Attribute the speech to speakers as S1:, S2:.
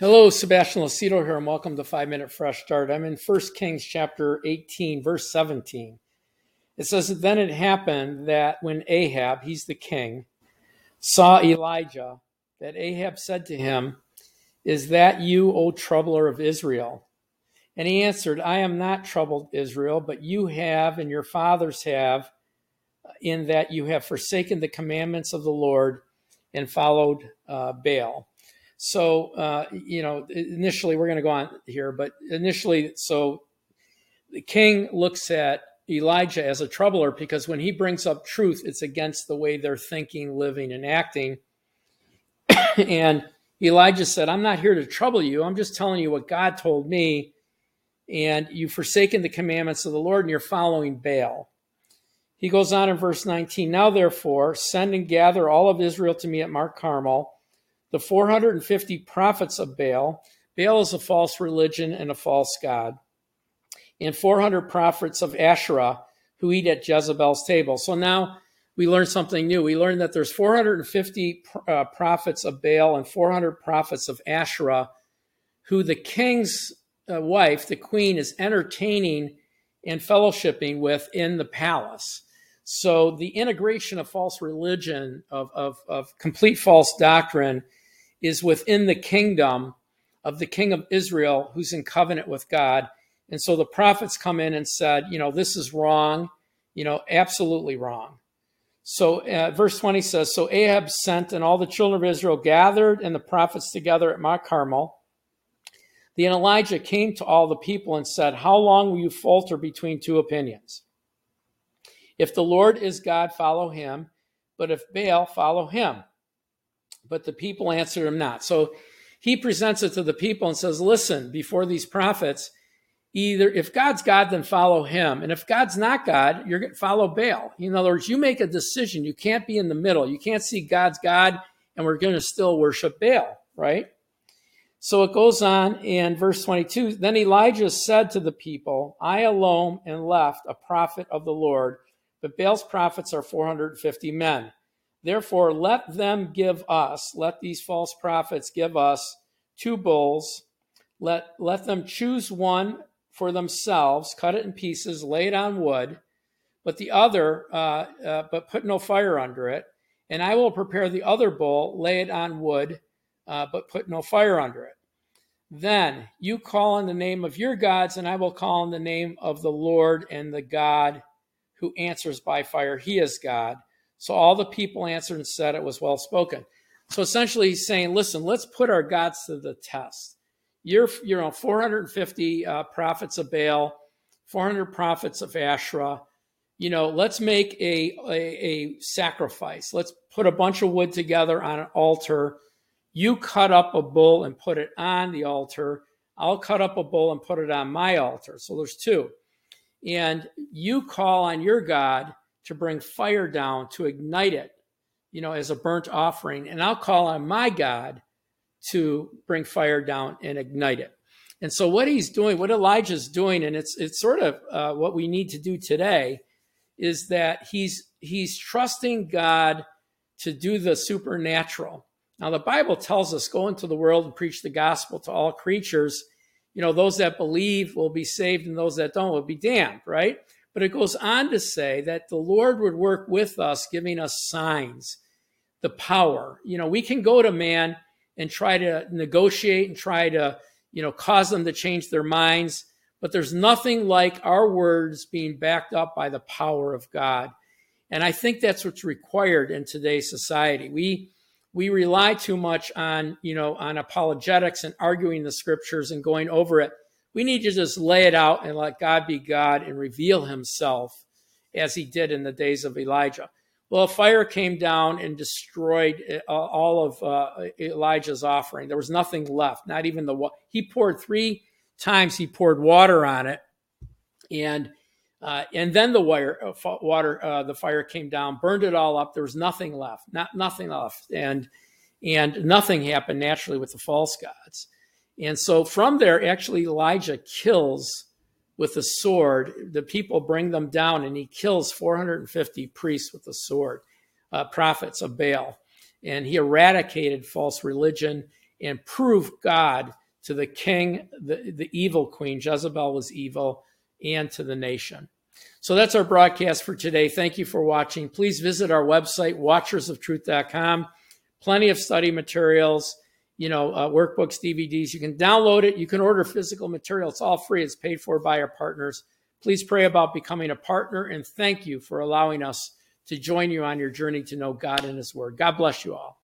S1: Hello, Sebastian Lacido here, and welcome to Five Minute Fresh Start. I'm in 1 Kings chapter 18, verse 17. It says, Then it happened that when Ahab, he's the king, saw Elijah, that Ahab said to him, Is that you, O troubler of Israel? And he answered, I am not troubled, Israel, but you have and your fathers have, in that you have forsaken the commandments of the Lord and followed uh, Baal. So, uh, you know, initially, we're going to go on here, but initially, so the king looks at Elijah as a troubler because when he brings up truth, it's against the way they're thinking, living, and acting. and Elijah said, I'm not here to trouble you. I'm just telling you what God told me. And you've forsaken the commandments of the Lord and you're following Baal. He goes on in verse 19 Now, therefore, send and gather all of Israel to me at Mount Carmel the 450 prophets of Baal. Baal is a false religion and a false god. And 400 prophets of Asherah who eat at Jezebel's table. So now we learn something new. We learn that there's 450 uh, prophets of Baal and 400 prophets of Asherah who the king's uh, wife, the queen, is entertaining and fellowshipping with in the palace. So the integration of false religion, of, of, of complete false doctrine, is within the kingdom of the king of Israel who's in covenant with God. And so the prophets come in and said, you know, this is wrong, you know, absolutely wrong. So uh, verse 20 says, So Ahab sent, and all the children of Israel gathered and the prophets together at Mount Carmel. Then Elijah came to all the people and said, How long will you falter between two opinions? If the Lord is God, follow him, but if Baal, follow him. But the people answered him not. So he presents it to the people and says, Listen, before these prophets, either if God's God, then follow him. And if God's not God, you're going to follow Baal. In other words, you make a decision. You can't be in the middle. You can't see God's God and we're going to still worship Baal, right? So it goes on in verse 22 Then Elijah said to the people, I alone am left a prophet of the Lord, but Baal's prophets are 450 men. Therefore, let them give us, let these false prophets give us two bulls. Let, let them choose one for themselves, cut it in pieces, lay it on wood, but the other, uh, uh, but put no fire under it. And I will prepare the other bull, lay it on wood, uh, but put no fire under it. Then you call on the name of your gods, and I will call on the name of the Lord and the God who answers by fire. He is God. So all the people answered and said it was well spoken. So essentially, he's saying, listen, let's put our gods to the test. You're, you know, 450 uh, prophets of Baal, 400 prophets of Asherah. You know, let's make a, a, a sacrifice. Let's put a bunch of wood together on an altar. You cut up a bull and put it on the altar. I'll cut up a bull and put it on my altar. So there's two. And you call on your God to bring fire down to ignite it, you know, as a burnt offering. And I'll call on my God to bring fire down and ignite it. And so what he's doing, what Elijah's doing, and it's it's sort of uh, what we need to do today, is that he's he's trusting God to do the supernatural. Now the Bible tells us, go into the world and preach the gospel to all creatures. You know, those that believe will be saved, and those that don't will be damned, right? But it goes on to say that the Lord would work with us, giving us signs, the power. You know, we can go to man and try to negotiate and try to, you know, cause them to change their minds. But there's nothing like our words being backed up by the power of God. And I think that's what's required in today's society. We we rely too much on, you know, on apologetics and arguing the scriptures and going over it we need to just lay it out and let God be God and reveal himself as he did in the days of Elijah. Well, a fire came down and destroyed uh, all of uh, Elijah's offering. There was nothing left, not even the water. He poured three times, he poured water on it. And uh, and then the wire, uh, water, uh, the fire came down, burned it all up. There was nothing left, not nothing left, and and nothing happened naturally with the false gods. And so from there, actually, Elijah kills with a sword. The people bring them down, and he kills 450 priests with a sword, uh, prophets of Baal. And he eradicated false religion and prove God to the king, the, the evil queen. Jezebel was evil, and to the nation. So that's our broadcast for today. Thank you for watching. Please visit our website, watchersoftruth.com. Plenty of study materials, you know, uh, workbooks, DVDs. You can download it. You can order physical material. It's all free. It's paid for by our partners. Please pray about becoming a partner and thank you for allowing us to join you on your journey to know God and His Word. God bless you all.